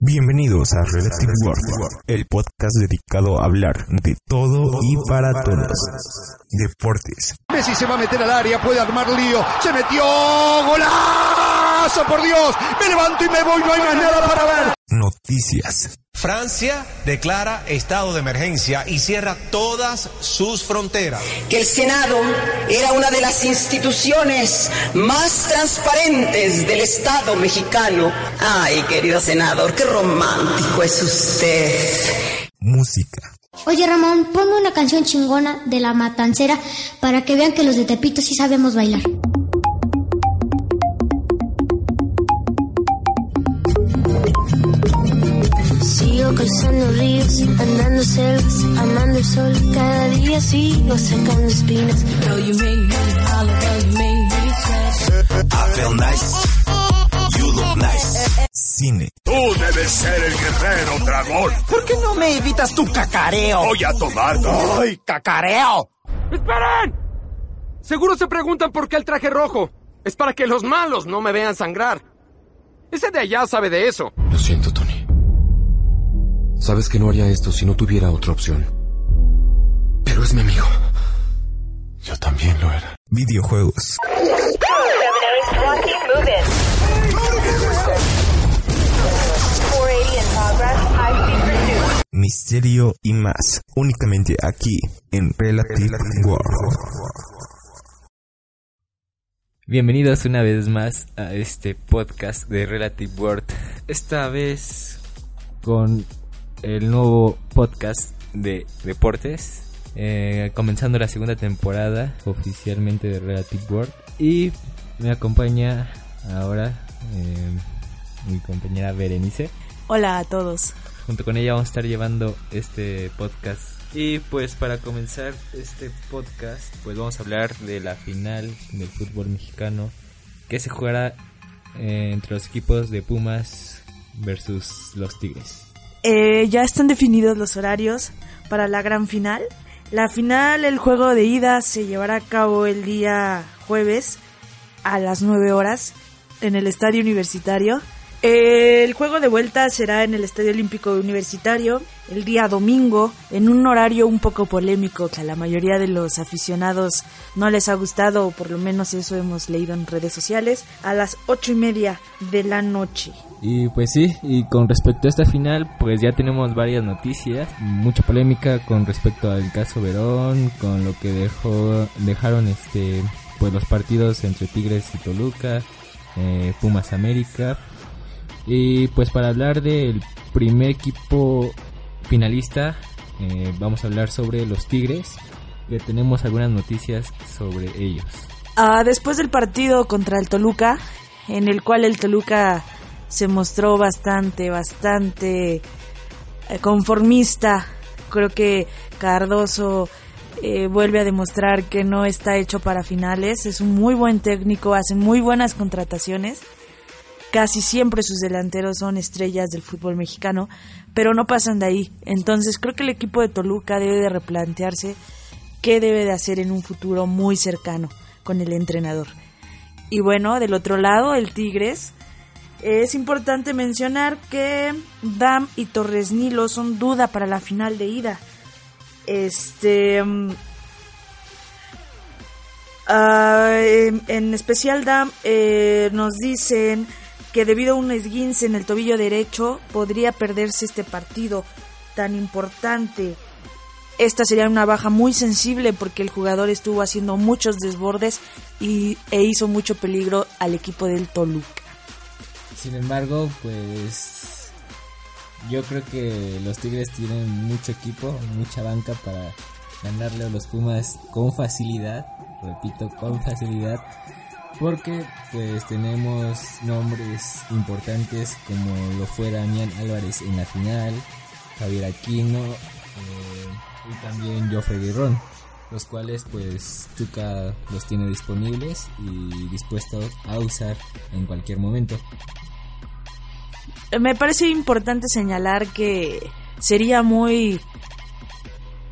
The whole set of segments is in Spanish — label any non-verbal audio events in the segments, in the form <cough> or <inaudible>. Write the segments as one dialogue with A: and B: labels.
A: Bienvenidos a Relative World, el podcast dedicado a hablar de todo y para todos. Deportes,
B: Messi se va a meter al área, puede armar lío. Se metió. ¡Golazo! Por Dios. Me levanto y me voy. No hay más nada para ver.
A: noticias,
C: Francia declara estado de emergencia y cierra todas sus fronteras.
D: que el Senado era una de las instituciones más transparentes del Estado mexicano. Ay, querido senador, qué romántico es usted.
A: música,
E: Oye Ramón, ponme una canción chingona de la matancera para que vean que los de Tepito sí sabemos bailar.
F: Cruzando ríos, andando selvas, amando el sol. Cada día sigo sacando espinas. Though you made me holler, you made me sweat.
A: I feel nice, you look nice, cine,
B: Tú debes ser el guerrero dragón.
G: ¿Por qué no me evitas tu cacareo?
B: Voy a tomar.
G: ¡Ay, cacareo!
H: ¡Esperen! Seguro se preguntan por qué el traje rojo. Es para que los malos no me vean sangrar. Ese de allá sabe de eso.
I: Lo siento, Tony. Sabes que no haría esto si no tuviera otra opción. Pero es mi amigo. Yo también lo era.
A: videojuegos, misterio y más, únicamente aquí en Relative World.
J: Bienvenidos una vez más a este podcast de Relative World. Esta vez con el nuevo podcast de deportes. eh, comenzando la segunda temporada oficialmente de Relative World. Y me acompaña ahora eh, mi compañera Berenice.
K: Hola a todos.
J: Junto con ella vamos a estar llevando este podcast. Y pues para comenzar este podcast, pues vamos a hablar de la final del fútbol mexicano que se jugará eh, entre los equipos de Pumas versus los Tigres.
K: Eh, ya están definidos los horarios para la gran final. La final, el juego de ida, se llevará a cabo el día jueves a las 9 horas en el Estadio Universitario. El juego de vuelta será en el Estadio Olímpico Universitario el día domingo en un horario un poco polémico que a la mayoría de los aficionados no les ha gustado o por lo menos eso hemos leído en redes sociales a las ocho y media de la noche.
J: Y pues sí, y con respecto a esta final, pues ya tenemos varias noticias, mucha polémica con respecto al caso Verón, con lo que dejó dejaron este pues los partidos entre Tigres y Toluca, eh, Pumas América. Y pues para hablar del primer equipo finalista, eh, vamos a hablar sobre los Tigres, que tenemos algunas noticias sobre ellos.
K: Ah, después del partido contra el Toluca, en el cual el Toluca se mostró bastante, bastante eh, conformista, creo que Cardoso eh, vuelve a demostrar que no está hecho para finales, es un muy buen técnico, hace muy buenas contrataciones, casi siempre sus delanteros son estrellas del fútbol mexicano, pero no pasan de ahí, entonces creo que el equipo de Toluca debe de replantearse qué debe de hacer en un futuro muy cercano con el entrenador. Y bueno, del otro lado, el Tigres. Es importante mencionar que Dam y Torres Nilo son duda para la final de ida. Este. mm, ah, en, especial, Dam eh, nos dicen que debido a un esguince en el tobillo derecho podría perderse este partido tan importante. Esta sería una baja muy sensible porque el jugador estuvo haciendo muchos desbordes y, e hizo mucho peligro al equipo del Toluca.
J: Sin embargo, pues yo creo que los Tigres tienen mucho equipo, mucha banca para ganarle a los Pumas con facilidad, repito, con facilidad. porque pues tenemos nombres importantes como lo fuera Damián Álvarez en la final, Javier Aquino eh, y también Joffrey Guerrón, los cuales pues Tuca los tiene disponibles y dispuestos a usar en cualquier momento.
K: Me parece importante señalar que sería muy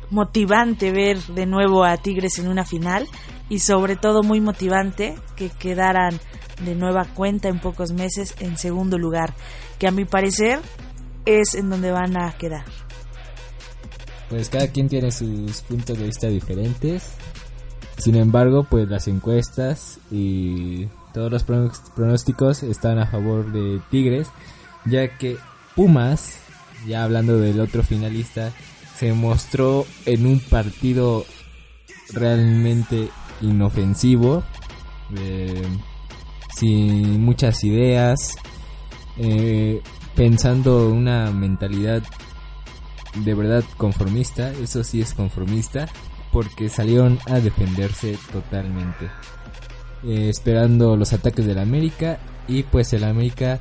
K: motivante ver de nuevo a Tigres en una final y sobre todo muy motivante que quedaran de nueva cuenta en pocos meses en segundo lugar, que a mi parecer es en donde van a quedar.
J: Pues cada quien tiene sus puntos de vista diferentes. Sin embargo, pues las encuestas y todos los pronósticos están a favor de Tigres, ya que Pumas, ya hablando del otro finalista, se mostró en un partido realmente inofensivo, eh, sin muchas ideas, eh, pensando una mentalidad de verdad conformista, eso sí es conformista, porque salieron a defenderse totalmente, eh, esperando los ataques del América y pues el América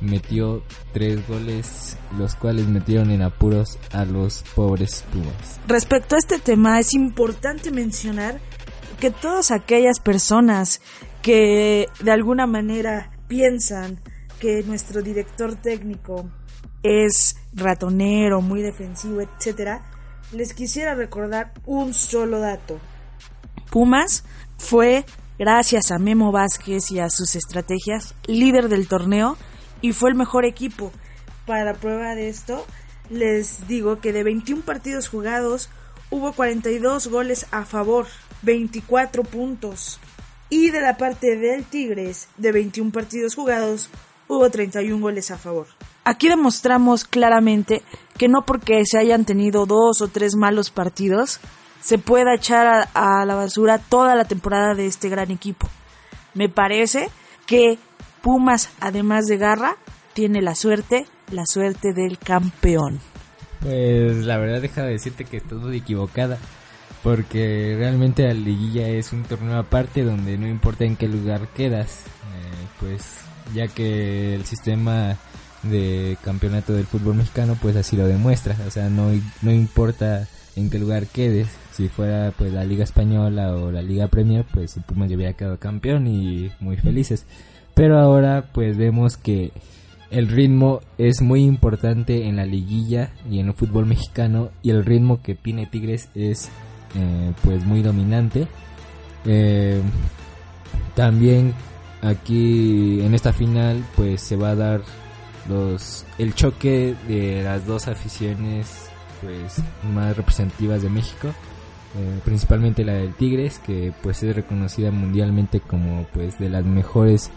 J: metió tres goles, los cuales metieron en apuros a los pobres Pumas.
K: Respecto a este tema, es importante mencionar que todas aquellas personas que de alguna manera piensan que nuestro director técnico es ratonero, muy defensivo, etcétera, les quisiera recordar un solo dato. Pumas fue, gracias a Memo Vázquez y a sus estrategias, líder del torneo y fue el mejor equipo. Para prueba de esto, les digo que de 21 partidos jugados hubo 42 goles a favor, 24 puntos. Y de la parte del Tigres, de 21 partidos jugados, hubo 31 goles a favor. Aquí demostramos claramente que no porque se hayan tenido dos o tres malos partidos, se pueda echar a, la basura toda la temporada de este gran equipo. Me parece que Pumas, además de garra, tiene la suerte, la suerte del campeón.
J: Pues la verdad deja de decirte que todo equivocada, porque realmente la liguilla es un torneo aparte donde no importa en qué lugar quedas, eh, pues ya que el sistema de campeonato del fútbol mexicano pues así lo demuestra, o sea, no, no importa en qué lugar quedes, si fuera pues la Liga Española o la Liga Premier, pues Pumas ya hubiera quedado campeón y muy felices. Pero ahora pues vemos que el ritmo es muy importante en la liguilla y en el fútbol mexicano y el ritmo que tiene Tigres es eh, pues muy dominante. Eh, también aquí en esta final pues se va a dar los el choque de las dos aficiones pues más representativas de México eh, principalmente la del Tigres que pues es reconocida mundialmente como pues de las mejores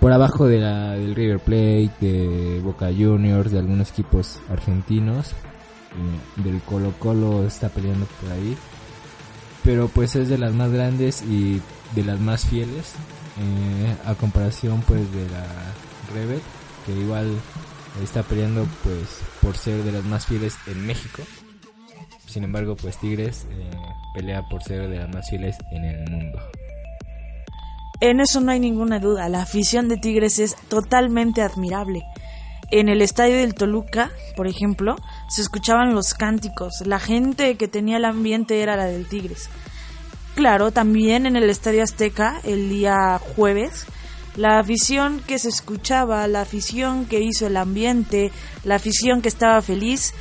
J: por abajo de la del River Plate, de Boca Juniors, de algunos equipos argentinos, del Colo Colo está peleando por ahí, pero pues es de las más grandes y de las más fieles eh, a comparación pues de la Rebel que igual está peleando pues por ser de las más fieles en México. Sin embargo, pues Tigres eh, pelea por ser de las más fieles en el mundo.
K: En eso no hay ninguna duda, la afición de Tigres es totalmente admirable. En el estadio del Toluca, por ejemplo, se escuchaban los cánticos, la gente que tenía el ambiente era la del Tigres. Claro, también en el estadio Azteca, el día jueves, la afición que se escuchaba, la afición que hizo el ambiente, la afición que estaba feliz,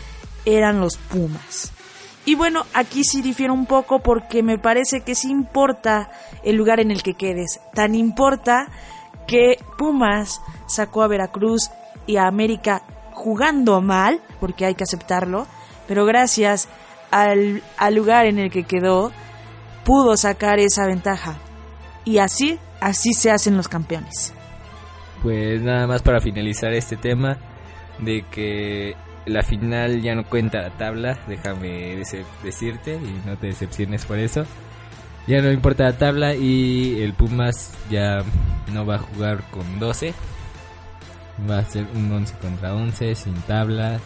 K: eran los Pumas. Y bueno, aquí sí difiero un poco porque me parece que sí importa el lugar en el que quedes. Tan importa que Pumas sacó a Veracruz y a América jugando mal, porque hay que aceptarlo, pero gracias al, al lugar en el que quedó, pudo sacar esa ventaja. Y así, así se hacen los campeones.
J: Pues nada más para finalizar este tema de que la final ya no cuenta la tabla, déjame decirte y no te decepciones por eso. Ya no importa la tabla y el Pumas ya no va a jugar con 12. Va a ser un 11 contra 11 sin tabla,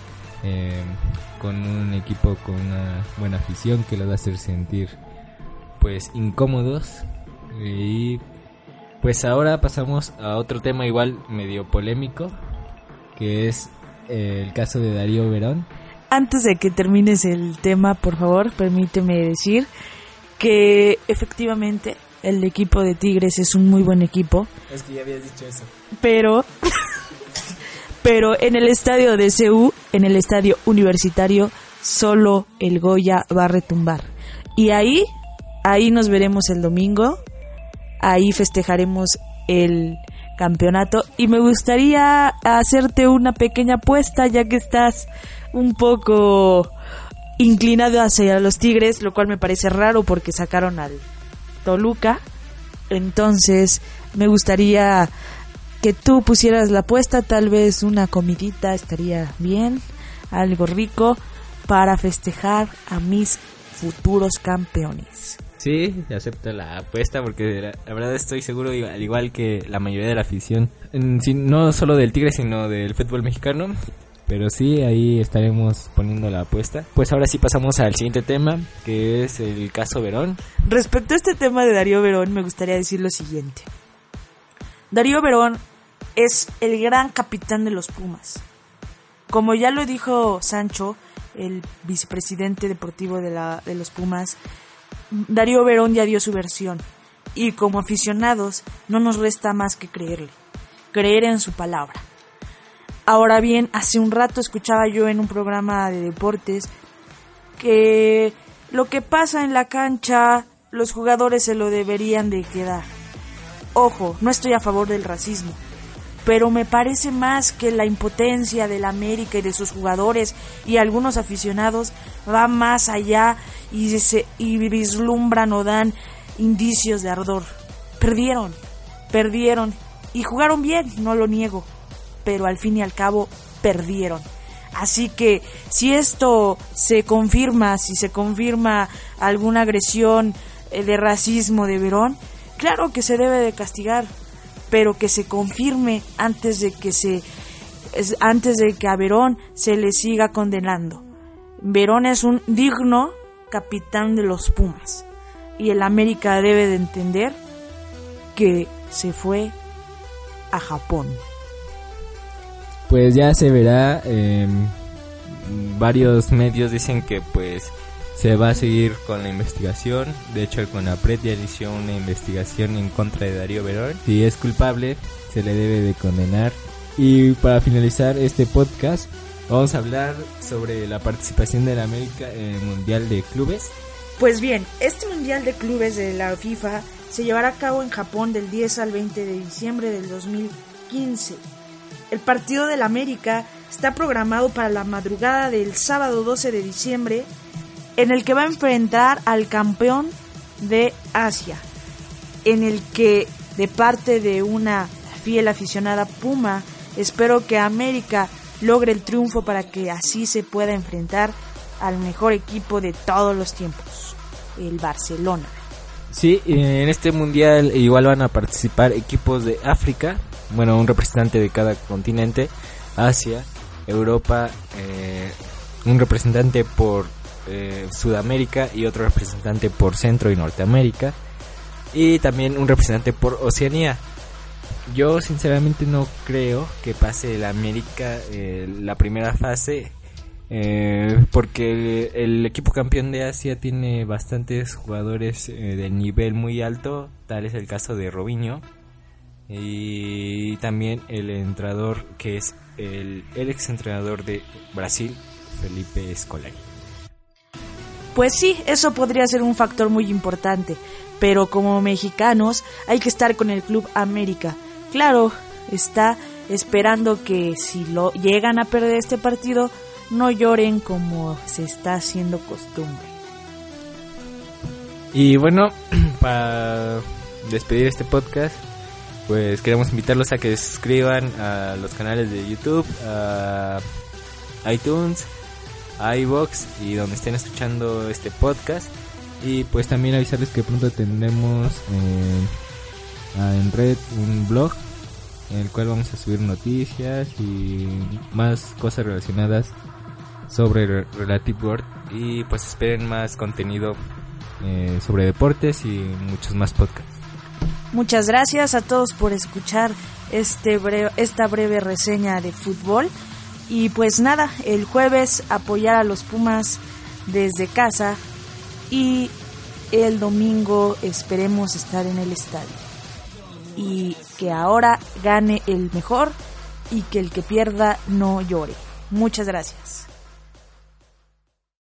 J: em, con un equipo con una buena afición que los va a hacer sentir pues incómodos y Pues ahora pasamos a otro tema igual medio polémico, que es el caso de Darío Verón.
K: Antes de que termines el tema, por favor, permíteme decir que efectivamente el equipo de Tigres es un muy buen equipo.
J: Es que ya habías dicho eso.
K: Pero, <laughs> pero en el estadio de CU, en el estadio universitario, solo el Goya va a retumbar. Y ahí, ahí nos veremos el domingo. Ahí festejaremos el campeonato. Y me gustaría hacerte una pequeña apuesta, ya que estás un poco inclinado hacia los Tigres, lo cual me parece raro porque sacaron al Toluca. Entonces, me gustaría que tú pusieras la apuesta, tal vez una comidita estaría bien, algo rico para festejar a mis futuros campeones.
J: Sí, acepto la apuesta porque la, verdad estoy seguro, al igual que la mayoría de la afición, en- sí, no solo del Tigre, sino del fútbol mexicano. Pero sí, ahí estaremos poniendo la apuesta. Pues ahora sí pasamos al siguiente tema, que es el caso Verón.
K: Respecto a este tema de Darío Verón, me gustaría decir lo siguiente. Darío Verón es el gran capitán de los Pumas. Como ya lo dijo Sancho, el vicepresidente deportivo de, la, de los Pumas, Darío Verón ya dio su versión. Y como aficionados, no nos resta más que creerle. Creer en su palabra. Ahora bien, hace un rato escuchaba yo en un programa de deportes que lo que pasa en la cancha los jugadores se lo deberían de quedar. Ojo, no estoy a favor del racismo, pero me parece más que la impotencia del América y de sus jugadores y algunos aficionados va más allá y, se, y vislumbran o dan indicios de ardor. Perdieron, perdieron y jugaron bien, no lo niego, pero al fin y al cabo perdieron. Así que si esto se confirma, si se confirma alguna agresión eh, de racismo de Verón, claro que se debe de castigar, pero que se confirme antes de que se es- antes de que a Verón se le siga condenando. Verón es un digno capitán de los Pumas y el América debe de entender que se fue a Japón.
J: Pues ya se verá. eh, varios medios dicen que pues se va a seguir con la investigación. De hecho, el CONAPRED ya inició una investigación en contra de Darío Verón. Si es culpable, se le debe de condenar. Y para finalizar este podcast, vamos a hablar sobre la participación de la América en el Mundial de Clubes.
K: Pues bien, este Mundial de Clubes de la FIFA se llevará a cabo en Japón del 10 al 20 de diciembre del 2015. El partido del América está programado para la madrugada del sábado 12 de diciembre, en el que va a enfrentar al campeón de Asia, en el que de parte de una fiel aficionada Puma, espero que América logre el triunfo para que así se pueda enfrentar al mejor equipo de todos los tiempos, el Barcelona.
J: Sí, en este mundial igual van a participar equipos de África, bueno, un representante de cada continente, Asia, Europa, eh, un representante por eh, Sudamérica y otro representante por Centro y Norteamérica, y también un representante por Oceanía. Yo sinceramente no creo que pase el América eh, la primera fase. Eh, porque el, equipo campeón de Asia tiene bastantes jugadores de nivel muy alto, tal es el caso de Robinho y también el entrenador que es el, el ex entrenador de Brasil, Felipe Scolari.
K: Pues sí, eso podría ser un factor muy importante, pero como mexicanos hay que estar con el Club América. Claro, está esperando que si lo llegan a perder este partido, no lloren como se está haciendo costumbre.
J: Y bueno, <clears throat> para despedir este podcast, pues queremos invitarlos a que se suscriban a los canales de YouTube, a iTunes, iBox y donde estén escuchando este podcast. Y pues también avisarles que pronto tendremos eh, en red un blog en el cual vamos a subir noticias y más cosas relacionadas sobre Re- Relative World. Y pues esperen más contenido eh, sobre deportes y muchos más podcasts.
K: Muchas gracias a todos por escuchar este esta breve reseña de fútbol. Y pues nada, el jueves apoyar a los Pumas desde casa y el domingo esperemos estar en el estadio. Y que ahora gane el mejor y que el que pierda no llore. Muchas gracias.